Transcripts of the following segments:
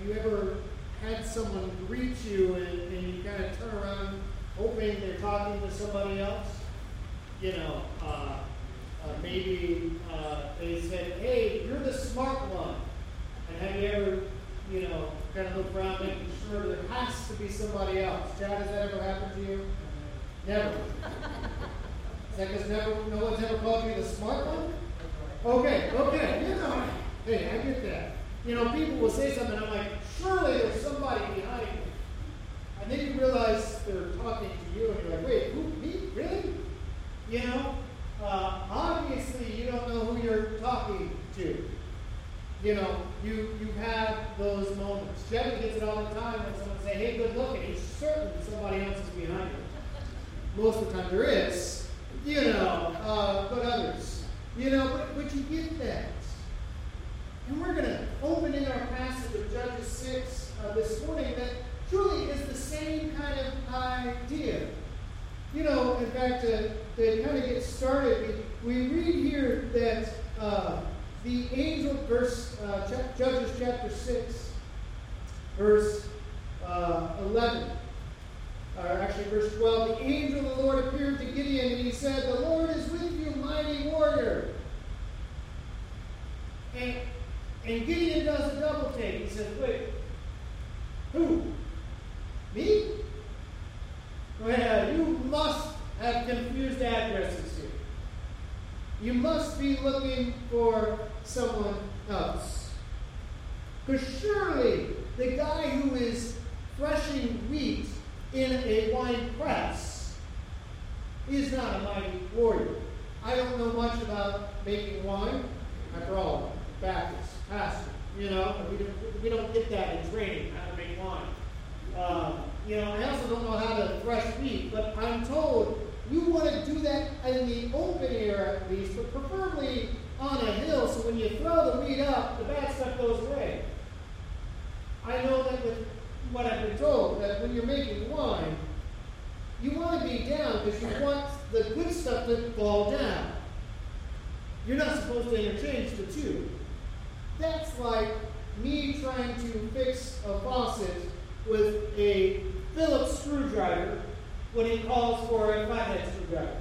have you ever had someone greet you and, and you kind of turn around hoping they're talking to somebody else? You know, uh, uh, maybe uh, they said, hey, you're the smart one. And have you ever, you know, kind of look around making sure there has to be somebody else? Chad, has that ever happened to you? Never. Is that because never, no one's ever called you the smart one? Okay, okay, you know, hey, I get that. You know, people will say something, I'm like, surely there's somebody behind me. And then you realize they're talking to you, and you're like, wait, who, me? Really? You know, uh, obviously you don't know who you're talking to. You know, you you have those moments. Jeffy gets it all the time when someone say, hey, good looking. He's certain somebody else is behind you. Most of the time there is. You know, uh, but others. You know, but, but you get that. And we're going to open in our passage of Judges 6 uh, this morning that truly is the same kind of idea. You know, in fact, uh, to kind of get started, we, we read here that uh, the angel, verse uh, ch- Judges chapter 6, verse uh, 11, or actually verse 12, the angel of the Lord appeared to Gideon and he said, The Lord is with you, mighty warrior. And and Gideon does a double take. He says, Wait, who? Me? Well, you must have confused addresses here. You must be looking for someone else. Because surely the guy who is threshing wheat in a wine press is not a mighty warrior. I don't know much about making wine. After all. You know, we don't, we don't get that in training how to make wine. Um, you know, I also don't know how to thresh wheat, but I'm told you want to do that in the open air at least, but preferably on a hill, so when you throw the wheat up, the bad stuff goes away. I know that with what I've been told, that when you're making wine, you want to be down because you want the good stuff to fall down. You're not supposed to interchange the two. That's like me trying to fix a faucet with a Phillips screwdriver when he calls for a flathead screwdriver.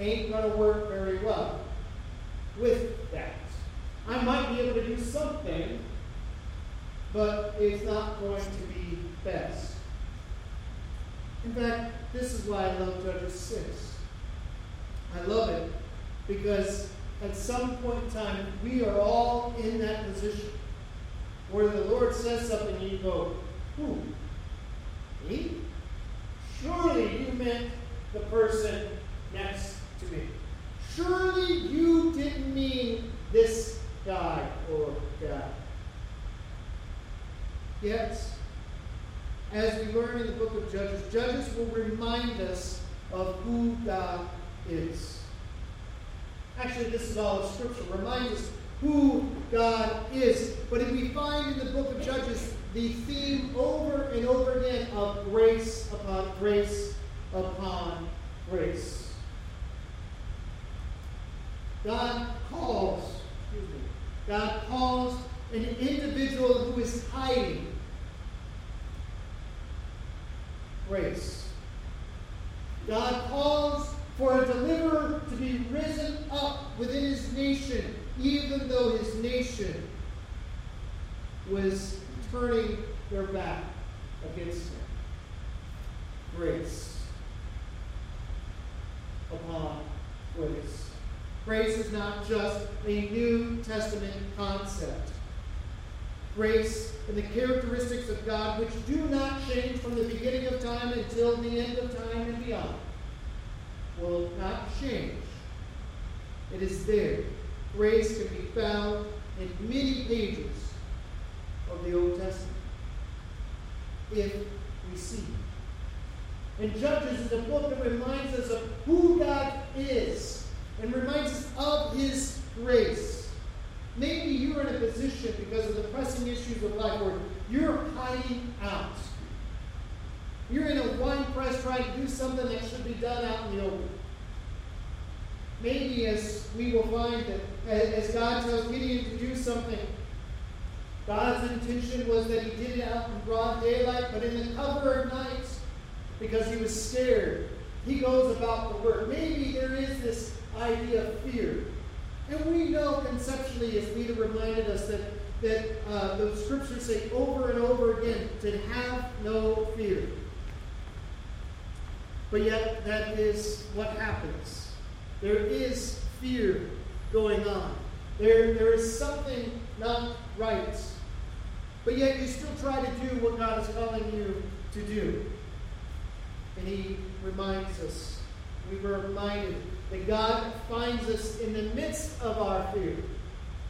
Ain't going to work very well with that. I might be able to do something, but it's not going to be best. In fact, this is why I love Judges 6. I love it because at some point in time, we are all in that position where the Lord says something and you go, Who? Me? Surely you meant the person next to me. Surely you didn't mean this guy or guy. Yet, as we learn in the book of Judges, Judges will remind us of who God is. Actually, this is all of Scripture. Reminds us who God is. But if we find in the book of Judges the theme over and over again of grace upon grace upon grace. God calls, excuse me, God calls an individual who is hiding grace. God calls for a deliverer to be risen up within his nation, even though his nation was turning their back against him. Grace upon grace. Grace is not just a New Testament concept. Grace and the characteristics of God, which do not change from the beginning of time until the end of time and beyond will not change. It is there. Grace can be found in many pages of the Old Testament if we see. And Judges is a book that reminds us of who God is and reminds us of His grace. Maybe you're in a position because of the pressing issues of life where you're hiding out. You're in a wine press trying to do something that should be done out in the open. Maybe as we will find that as God tells Gideon to do something, God's intention was that he did it out in broad daylight, but in the cover of night, because he was scared, he goes about the work. Maybe there is this idea of fear. And we know conceptually, as Lita reminded us, that, that uh, the scriptures say over and over again to have no fear. But yet, that is what happens. There is fear going on. There, there is something not right. But yet, you still try to do what God is calling you to do. And He reminds us, we were reminded that God finds us in the midst of our fear.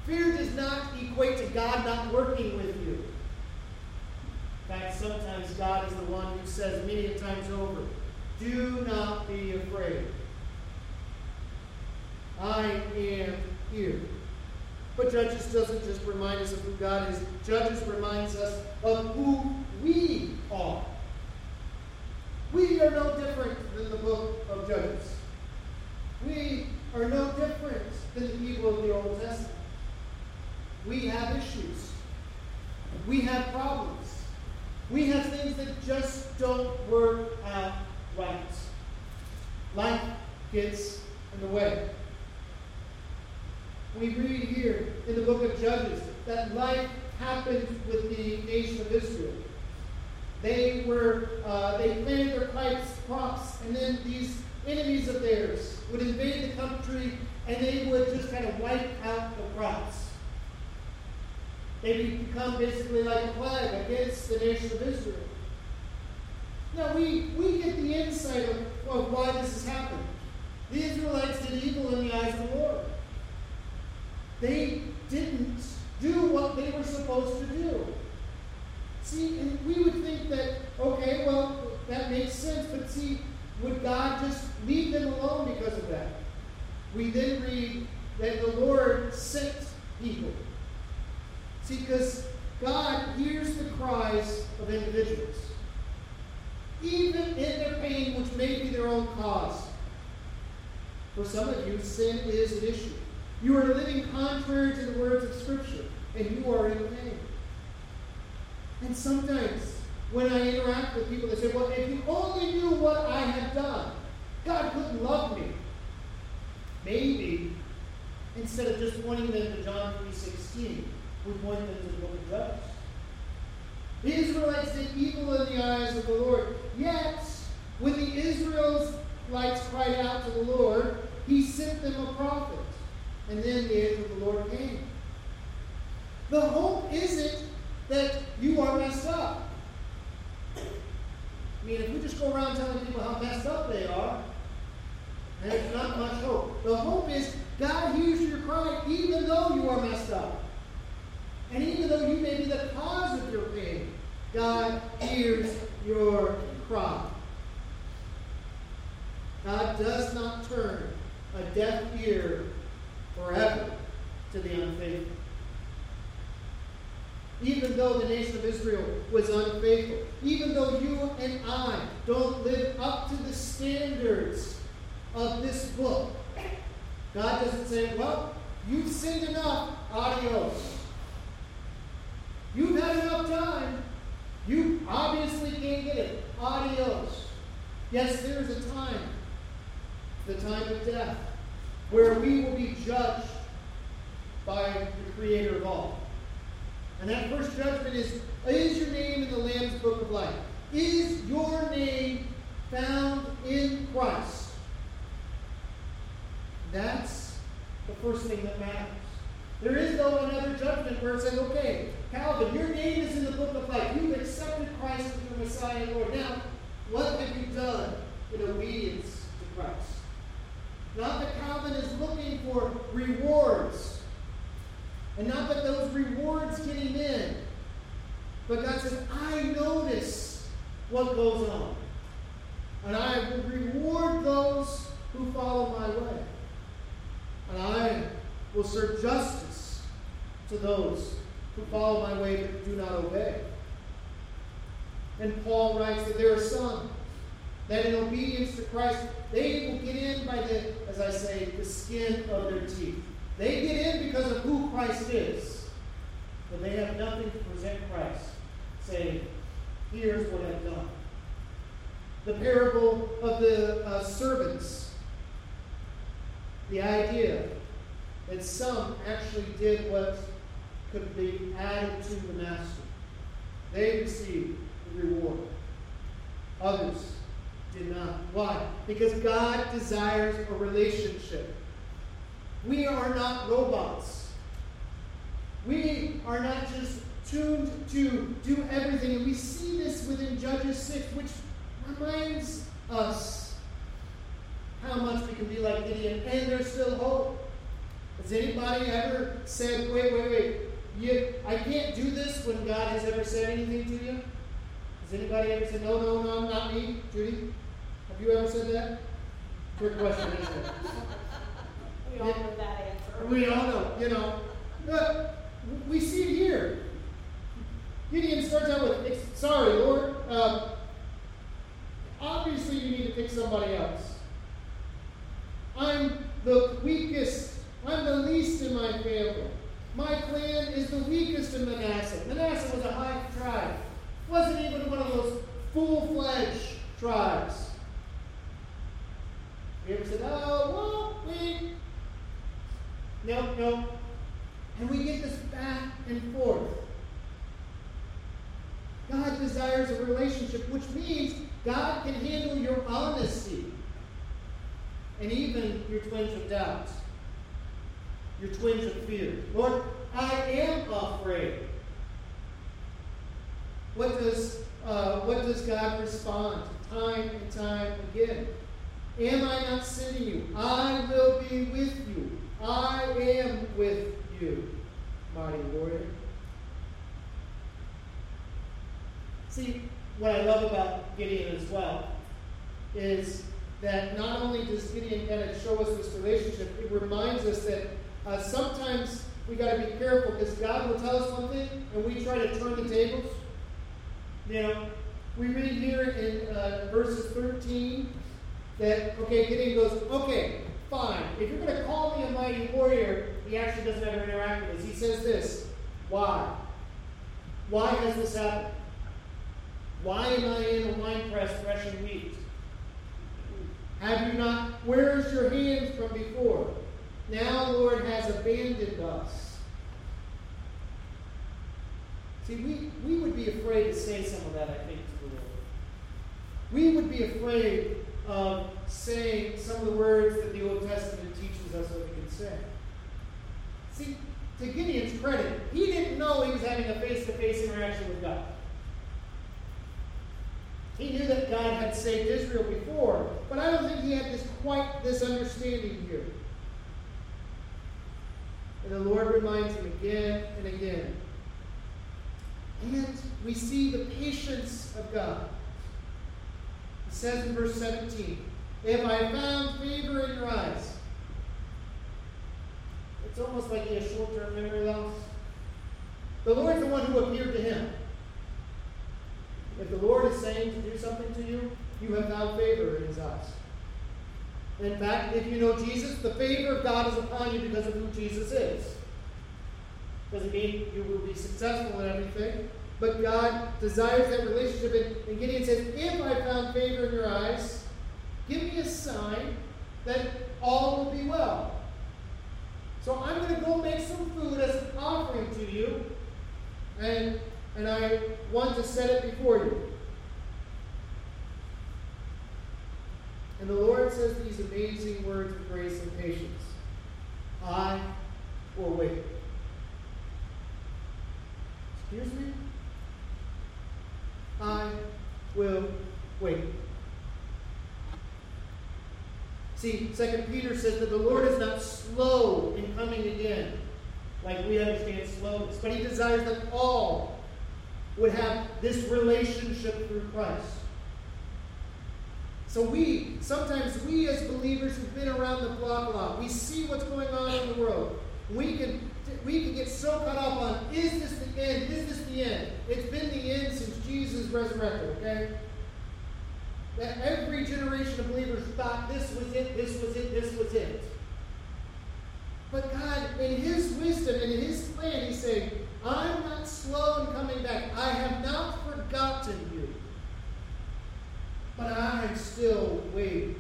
Fear does not equate to God not working with you. In fact, sometimes God is the one who says many times over, do not be afraid. I am here. But Judges doesn't just remind us of who God is, Judges reminds us of who we are. We are no different than the book of Judges. We are no different than the people of the Old Testament. We have issues. We have problems. We have things that just don't work out right. Life gets in the way. We read here in the book of Judges that life happened with the nation of Israel. They were uh, they planted their pipes, crops, and then these enemies of theirs would invade the country and they would just kind of wipe out the crops. They become basically like a plague against the nation of Israel. Now, we, we get the insight of, of why this has happened. The Israelites did evil in the eyes of the Lord. They didn't do what they were supposed to do. See, and we would think that, okay, well, that makes sense, but see, would God just leave them alone because of that? We then read that the Lord sent people. See, because God hears the cries of individuals even in their pain, which may be their own cause. For some of you, sin is an issue. You are living contrary to the words of Scripture, and you are in pain. And sometimes, when I interact with people, they say, Well, if you only knew what I have done, God couldn't love me. Maybe, instead of just pointing them to John 3.16, we point them to the book of Judges. The Israelites did evil in the eyes of the Lord. Yet, when the Israelites cried out to the Lord, he sent them a prophet. And then the angel of the Lord came. The hope isn't that you are messed up. I mean, if we just go around telling people how messed up they are, there's not much hope. The hope is God hears your cry even though you are messed up. And even though you may be the cause of your pain, God hears your cry. God does not turn a deaf ear forever to the unfaithful. Even though the nation of Was unfaithful, even though you and I don't live up to the standards of this book, God doesn't say, Well, you've sinned enough, adios. You've had enough time. You obviously can't get it. Adios. Yes, there is a time, the time of death, where we will be judged by the Creator of all. And that first judgment is Is your name in the Lamb's Book of Life? Is your name found in Christ? That's the first thing that matters. There is, though, another judgment where it says, okay, Calvin, your name is in the book of life. You've accepted Christ as your Messiah and Lord. Now, what have you done in obedience to Christ? Not that Calvin is looking for rewards, and not that those rewards get him in. But God says, I notice what goes on. And I will reward those who follow my way. And I will serve justice to those who follow my way but do not obey. And Paul writes that there are some that in obedience to Christ, they will get in by the, as I say, the skin of their teeth. They get in because of who Christ is. But they have nothing to present Christ, saying, Here's what I've done. The parable of the uh, servants, the idea that some actually did what could be added to the master. They received the reward. Others did not. Why? Because God desires a relationship. We are not robots. We are not just tuned to do everything. And we see this within Judges 6, which reminds us how much we can be like Gideon, and there's still hope. Has anybody ever said, wait, wait, wait, you, I can't do this when God has ever said anything to you? Has anybody ever said, no, no, no, not me? Judy? Have you ever said that? Good question? We all know that answer. We all know, you know. Uh, we see it here. Gideon starts out with, sorry, Lord, uh, obviously you need to pick somebody else. I'm the weakest, I'm the least in my family. My clan is the weakest in Manasseh. Manasseh was a high tribe. Wasn't even one of those full-fledged tribes. You ever said, oh, well, we... No, no. And we get this back and forth. God desires a relationship, which means God can handle your honesty and even your twinge of doubt, your twinge of fear. Lord, I am afraid. What does, uh, what does God respond time and time again? Am I not sending you? I will be with you. I am with you, mighty warrior. See, what I love about Gideon as well is that not only does Gideon kind of show us this relationship, it reminds us that uh, sometimes we got to be careful because God will tell us one thing and we try to turn the tables. You know, we read here in uh, verses 13 that, okay, Gideon goes, okay, fine. If you're going to call me a mighty warrior, he actually doesn't ever interact with us. He says this Why? Why has this happened? Why am I in a wine press threshing wheat? Have you not? Where's your hands from before? Now, Lord has abandoned us. See, we, we would be afraid to say some of that, I think, to the Lord. We would be afraid of saying some of the words that the Old Testament teaches See, to Gideon's credit, he didn't know he was having a face to face interaction with God. He knew that God had saved Israel before, but I don't think he had this quite this understanding here. And the Lord reminds him again and again. And we see the patience of God. He says in verse 17, If I found favor in your eyes, it's almost like he has short term memory loss. The Lord's the one who appeared to him. If the Lord is saying to do something to you, you have found favor in his eyes. In fact, if you know Jesus, the favor of God is upon you because of who Jesus is. Doesn't mean you will be successful in everything, but God desires that relationship. And Gideon says, If I found favor in your eyes, give me a sign that all will be well. So I'm going to go make some food as an offering to you, and and I want to set it before you. And the Lord says these amazing words of grace and patience I will wait. Excuse me? I will wait. See, Second Peter says that the Lord is not slow in coming again, like we understand slowness, but he desires that all would have this relationship through Christ. So we, sometimes we as believers who've been around the block a lot, we see what's going on in the world. We can, we can get so caught up on, is this the end? Is this the end? It's been the end since Jesus resurrected, okay? that every generation of believers thought this was it, this was it, this was it. But God, in His wisdom and in His plan, He said, I'm not slow in coming back. I have not forgotten you. But I'm still waiting.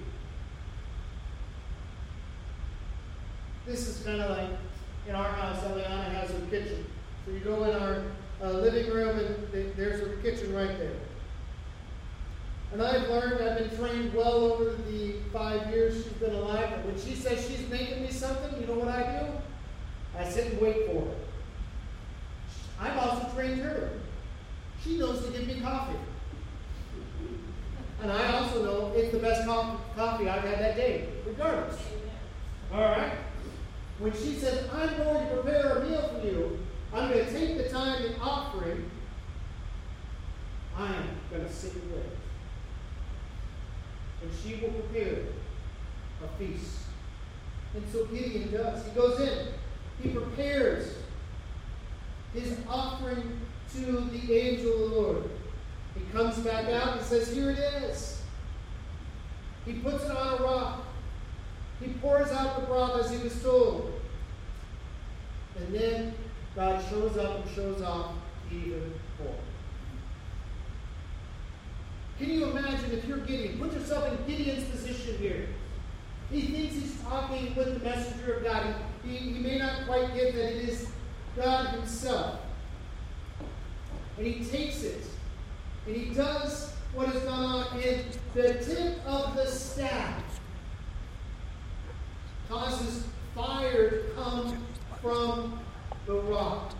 This is kind of like in our house, Eliana has her kitchen. So you go in our uh, living room, and th- there's her kitchen right there. And I've learned, I've been trained well over the five years she's been alive. But when she says she's making me something, you know what I do? I sit and wait for her. I've also trained her. She knows to give me coffee. And I also know it's the best coffee I've had that day, regardless. All right? When she says, I'm going to prepare a meal for you, I'm going to take the time in offering, I'm going to sit and wait. And she will prepare a feast. And so Gideon does. He goes in, he prepares his offering to the angel of the Lord. He comes back out and says, Here it is. He puts it on a rock. He pours out the broth as he was told. And then God shows up and shows off even more. Can you imagine if you're Gideon? Put yourself in Gideon's position here. He thinks he's talking with the messenger of God. He, he may not quite get that it is God Himself. And he takes it and he does what is gone on, and the tip of the staff causes fire to come from the rock.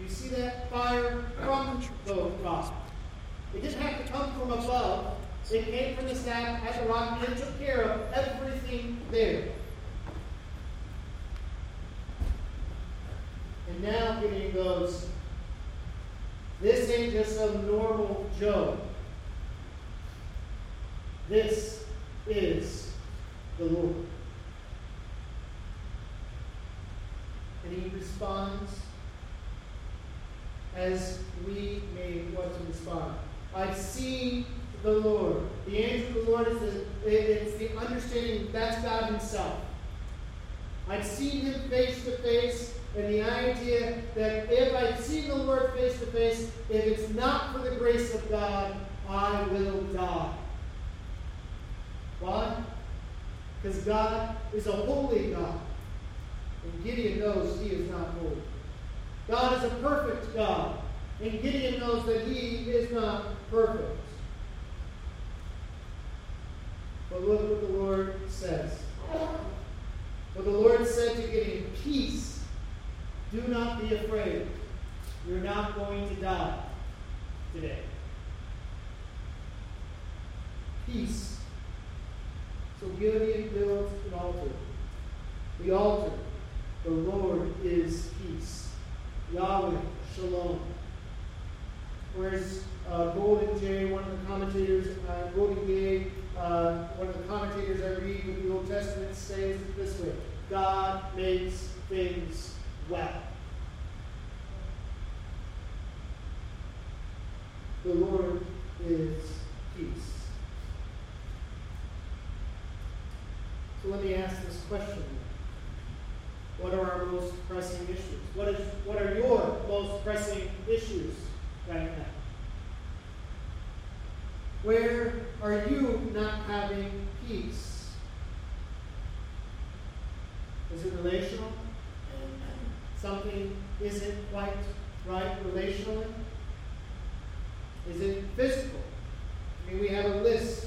You see that fire from the rock. It didn't have to come from above. It came from the staff at the rock and took care of everything there. And now Gideon goes, this ain't just some normal Joe. This is the Lord. And he responds as we may want to respond. I've seen the Lord. The angel of the Lord is the, it's the understanding that's God Himself. I've seen Him face to face and the idea that if I see the Lord face to face, if it's not for the grace of God, I will die. Why? Because God is a holy God. And Gideon knows he is not holy. God is a perfect God. And Gideon knows that he is not perfect. But look what the Lord says. What the Lord said to Gideon, Peace do not be afraid. You're not going to die today. Peace. So Gideon builds an altar. The altar, the Lord is peace. Yahweh, shalom. Whereas uh, Golden Jay, one of the commentators, uh, Goldingay, uh, one of the commentators I read in the Old Testament says it this way God makes things well. The Lord is peace. So let me ask this question. What are our most pressing issues? What is what are your most pressing issues right now? Where are you not having peace? Is it relational? something isn't quite right relationally? Is it physical? I mean, we have a list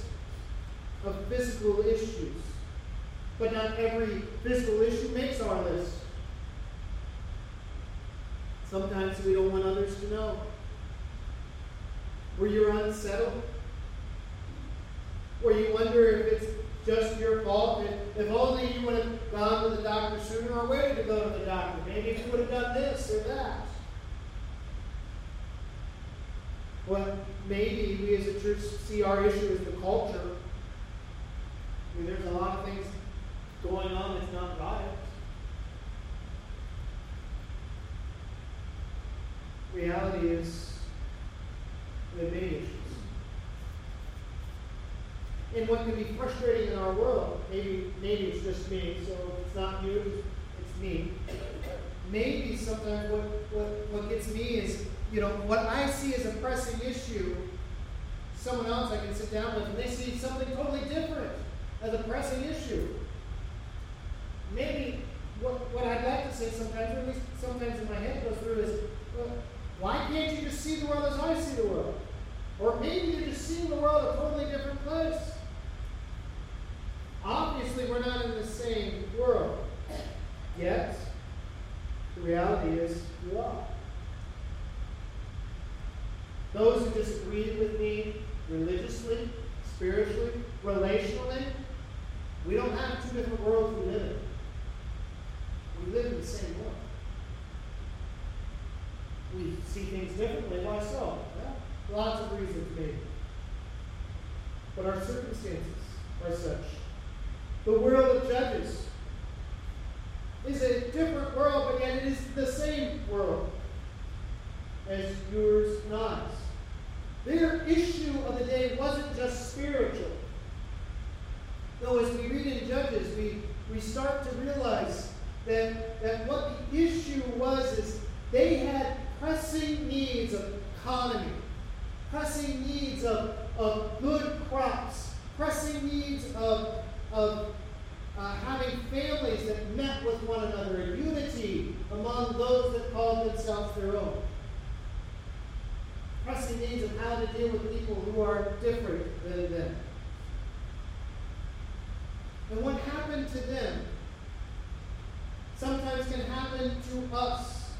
of physical issues, but not every physical issue makes our list. Sometimes we don't want others to know. Where you're unsettled, where you wonder if it's just your fault. If, if only you would have gone to the doctor sooner or waited to go to the doctor. Maybe if you would have done this or that. Well, maybe we as a church see our issue as the culture. I mean, there's a lot of things going on that's not right. Reality is the big issue what can be frustrating in our world, maybe maybe it's just me, so it's not you, it's me. Maybe sometimes what, what, what gets me is, you know, what I see as a pressing issue, someone else I can sit down with and they see something totally different as a pressing issue. Maybe what, what I'd like to say sometimes, or at least sometimes in my head goes through is, well, why can't you just see the world as I see the world? Or maybe you're just seeing the world a totally different place. Obviously, we're not in the same world. Yet, the reality is we are. Those who disagree with me religiously, spiritually, relationally, we don't have two different worlds we live in. We live in the same world. We see things differently. Why so? Well, lots of reasons, maybe. But our circumstances are such. The world of Judges is a different world, but yet it is the same world as yours and ours. Their issue of the day wasn't just spiritual. Though as we read in Judges, we, we start to realize that, that what the issue was is they had pressing needs of economy, pressing needs of, of good crops, pressing needs of, of uh, having families that met with one another in unity among those that called themselves their own. Pressing needs of how to deal with people who are different than them. And what happened to them sometimes can happen to us.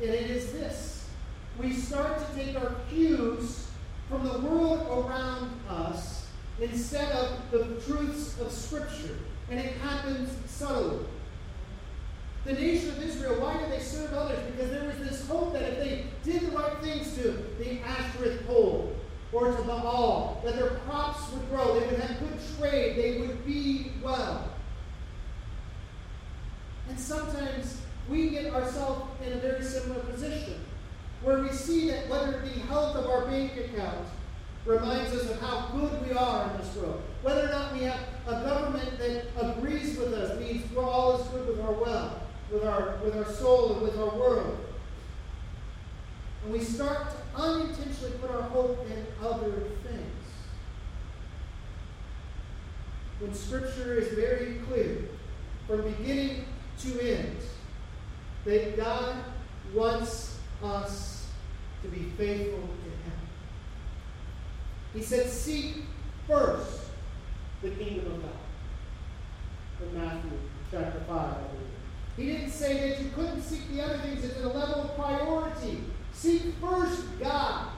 And it is this we start to take our cues from the world around us instead of the truths of Scripture. And it happens subtly. The nation of Israel, why did they serve others? Because there was this hope that if they did the right things to the Ashtoreth pole or to Baal, that their crops would grow, they would have good trade, they would be well. And sometimes we get ourselves in a very similar position where we see that whether the health of our bank account reminds us of how good we are in this world, whether or not we have a government that agrees with us means we're all is good with our well, with our with our soul and with our world. And we start to unintentionally put our hope in other things. When Scripture is very clear, from beginning to end, that God wants us to be faithful to Him. He said, Seek first the kingdom of God. In Matthew chapter 5, I believe. He didn't say that you couldn't seek the other things. It's at a level of priority. Seek first God,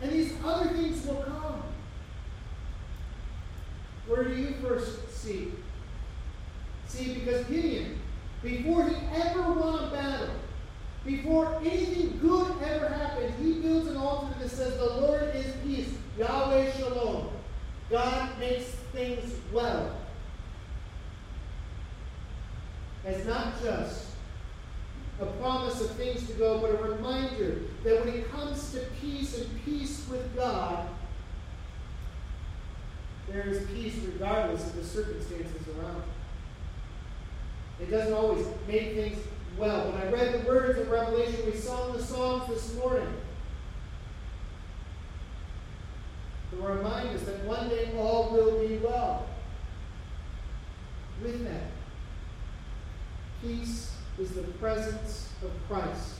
and these other things will come. Where do you first seek? See, because Gideon, before he ever won a battle, before anything good ever happened, he builds an altar that says, The Lord is peace, Yahweh Shalom. God makes things well. As not just a promise of things to go, but a reminder that when it comes to peace and peace with God, there is peace regardless of the circumstances around. It doesn't always make things well. When I read the words of Revelation, we sung the songs this morning. To remind us that one day all will be well. With that, peace is the presence of Christ.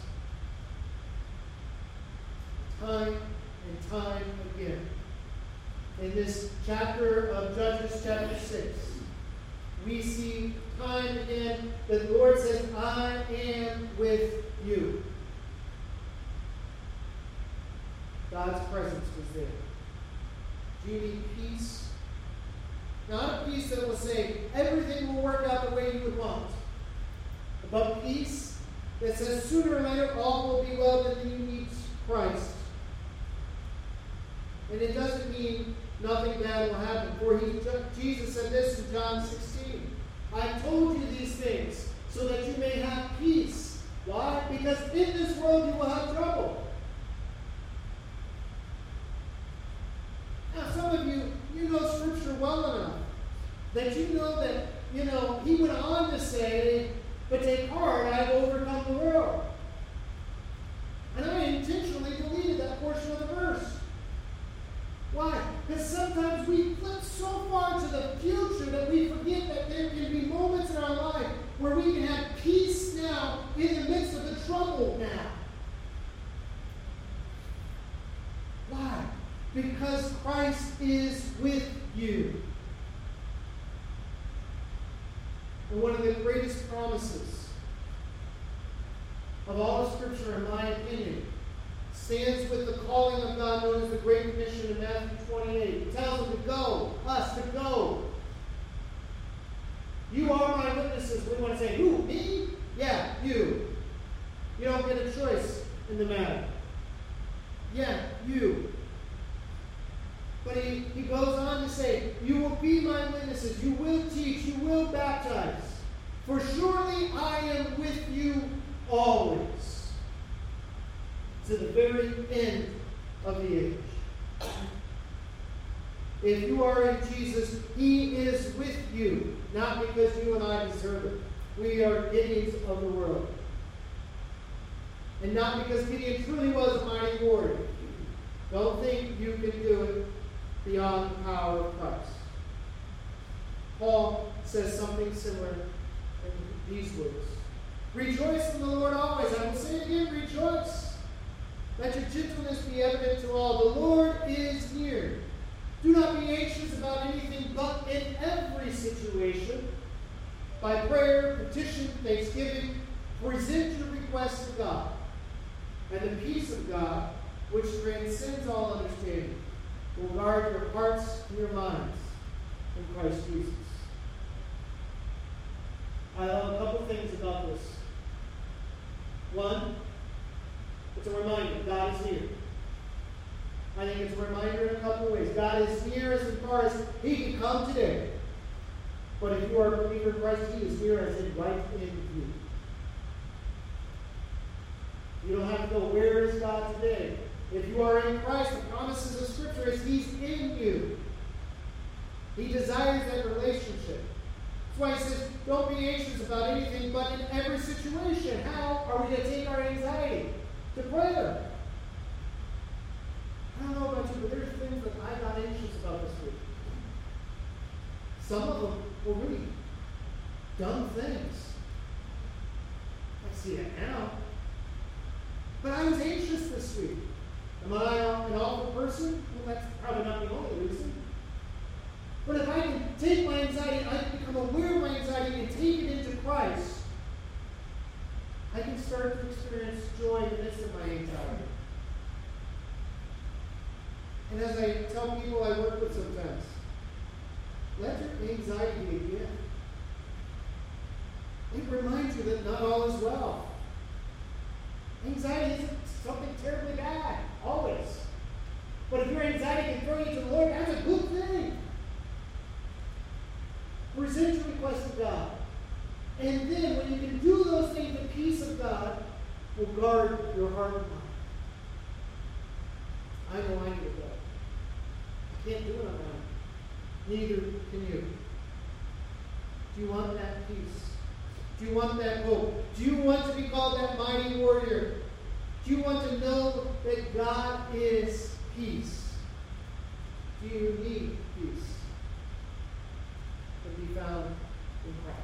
Time and time again. In this chapter of Judges, chapter 6, we see time again that the Lord says, I am with you. God's presence was there. Do you need peace? Not a peace that will say everything will work out the way you would want, but peace that says sooner or later all will be well when you meet Christ. And it doesn't mean nothing bad will happen. For he, Jesus said this in John 16 I told you these things so that you may have peace. Why? Because in this world you will have trouble. Now, some of you, you know Scripture well enough that you know that, you know, he went on to say, but take heart, I have overcome the world. And I intentionally deleted that portion of the because Christ is with you. And one of the greatest promises of all of Scripture, in my opinion, stands with the calling of God known as the Great Commission in Matthew 28. It tells them to go, us to go. You are my witnesses. We want to say, who? Me? Yeah, you. You don't get a choice in the matter. Yeah, you. But he, he goes on to say, You will be my witnesses. You will teach. You will baptize. For surely I am with you always. To the very end of the age. If you are in Jesus, He is with you, not because you and I deserve it. We are Gideons of the world. And not because Gideon truly was a mighty warrior. Don't think you can do it beyond the power of Christ. Paul says something similar in these words Rejoice in the Lord always. I will say it again rejoice. Let your gentleness be evident to all. The Lord is near. Do not be anxious about anything, but in every situation, by prayer, petition, thanksgiving, present your requests to God. And the peace of God, which transcends all understanding, will guard your hearts and your minds in Christ Jesus. I love a couple things about this. One, it's a reminder God is near. I think it's a reminder in a couple ways. God is near as far as He can come today. But if you are a believer in Christ, He is near as in right in you. You don't have to go, where is God today? If you are in Christ, the promises of Scripture is He's in you. He desires that relationship. That's why He says, don't be anxious about anything, but in every situation. How are we going to take our anxiety? To prayer. I don't know about you, but there's things that I got anxious about this week. Some of them were really dumb things. I see it now. But I was anxious this week. Am I an awful person? Well, that's probably not the only reason. But if I can take my anxiety, I can become aware of my anxiety and take it into Christ, I can start to experience joy in the midst of my anxiety. And as I tell people I work with sometimes, let your anxiety be a gift. It reminds you that not all is well. Anxiety isn't something terribly bad, always. But if your anxiety can throw you to the Lord, that's a good thing. Present your request to God. And then, when you can do those things, the peace of God will guard your heart and mind. I know I need to go. I can't do it on my own. Neither can you. Do you want that peace? Do you want that hope? Do you want to be called that mighty warrior? Do you want to know that God is peace? Do you need peace? To be found in Christ.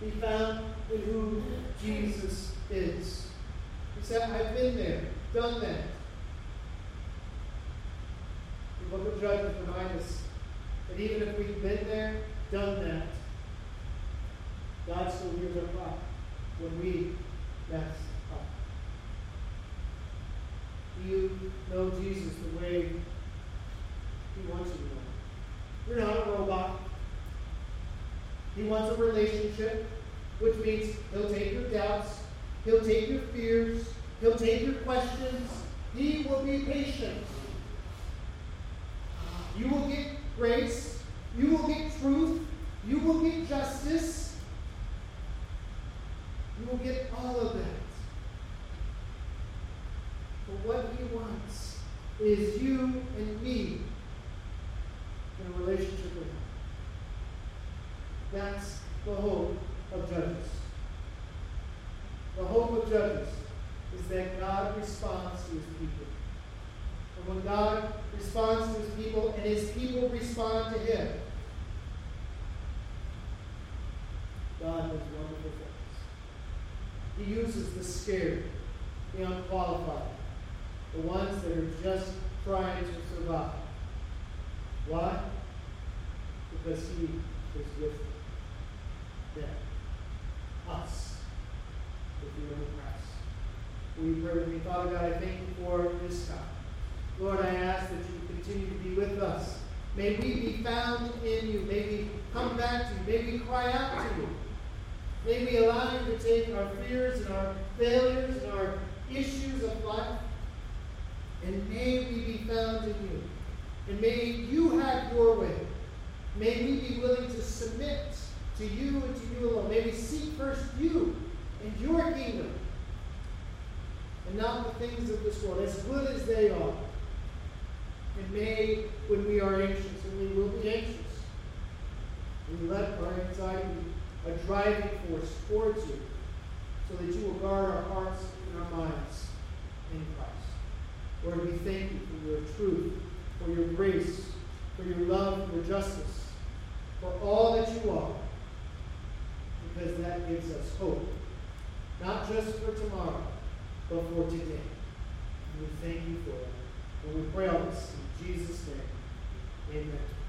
Be found in who Jesus is. He said, I've been there, done that. The book of Judges reminds us that even if we've been there, done that, God still hears our cry when we mess up. Do you know Jesus the way He wants you to know? You're not a robot. He wants a relationship, which means He'll take your doubts, He'll take your fears, He'll take your questions. He will be patient. You will get grace, you will get truth, you will get justice, get all of that. But what He wants is you and me in a relationship with Him. That's the hope of Judges. The hope of Judges is that God responds to His people. And when God responds to His people and His people respond to Him, God does wonderful things. He uses the scared, the unqualified, the ones that are just trying to survive. Why? Because He is with them, us, if you in Christ. We pray with me, Father God, I thank you for this time. Lord, I ask that you continue to be with us. May we be found in you. May we come back to you. May we cry out to you. May we allow you to take our fears and our failures and our issues of life, and may we be found in you. And may you have your way. May we be willing to submit to you and to you alone. May we seek first you and your kingdom, and not the things of this world, as good as they are. And may, when we are anxious, and we will be anxious, we let our anxiety a driving force towards you, so that you will guard our hearts and our minds in Christ. Lord, we thank you for your truth, for your grace, for your love, your justice, for all that you are, because that gives us hope, not just for tomorrow, but for today. And we thank you for it. And we pray all this in Jesus' name. Amen.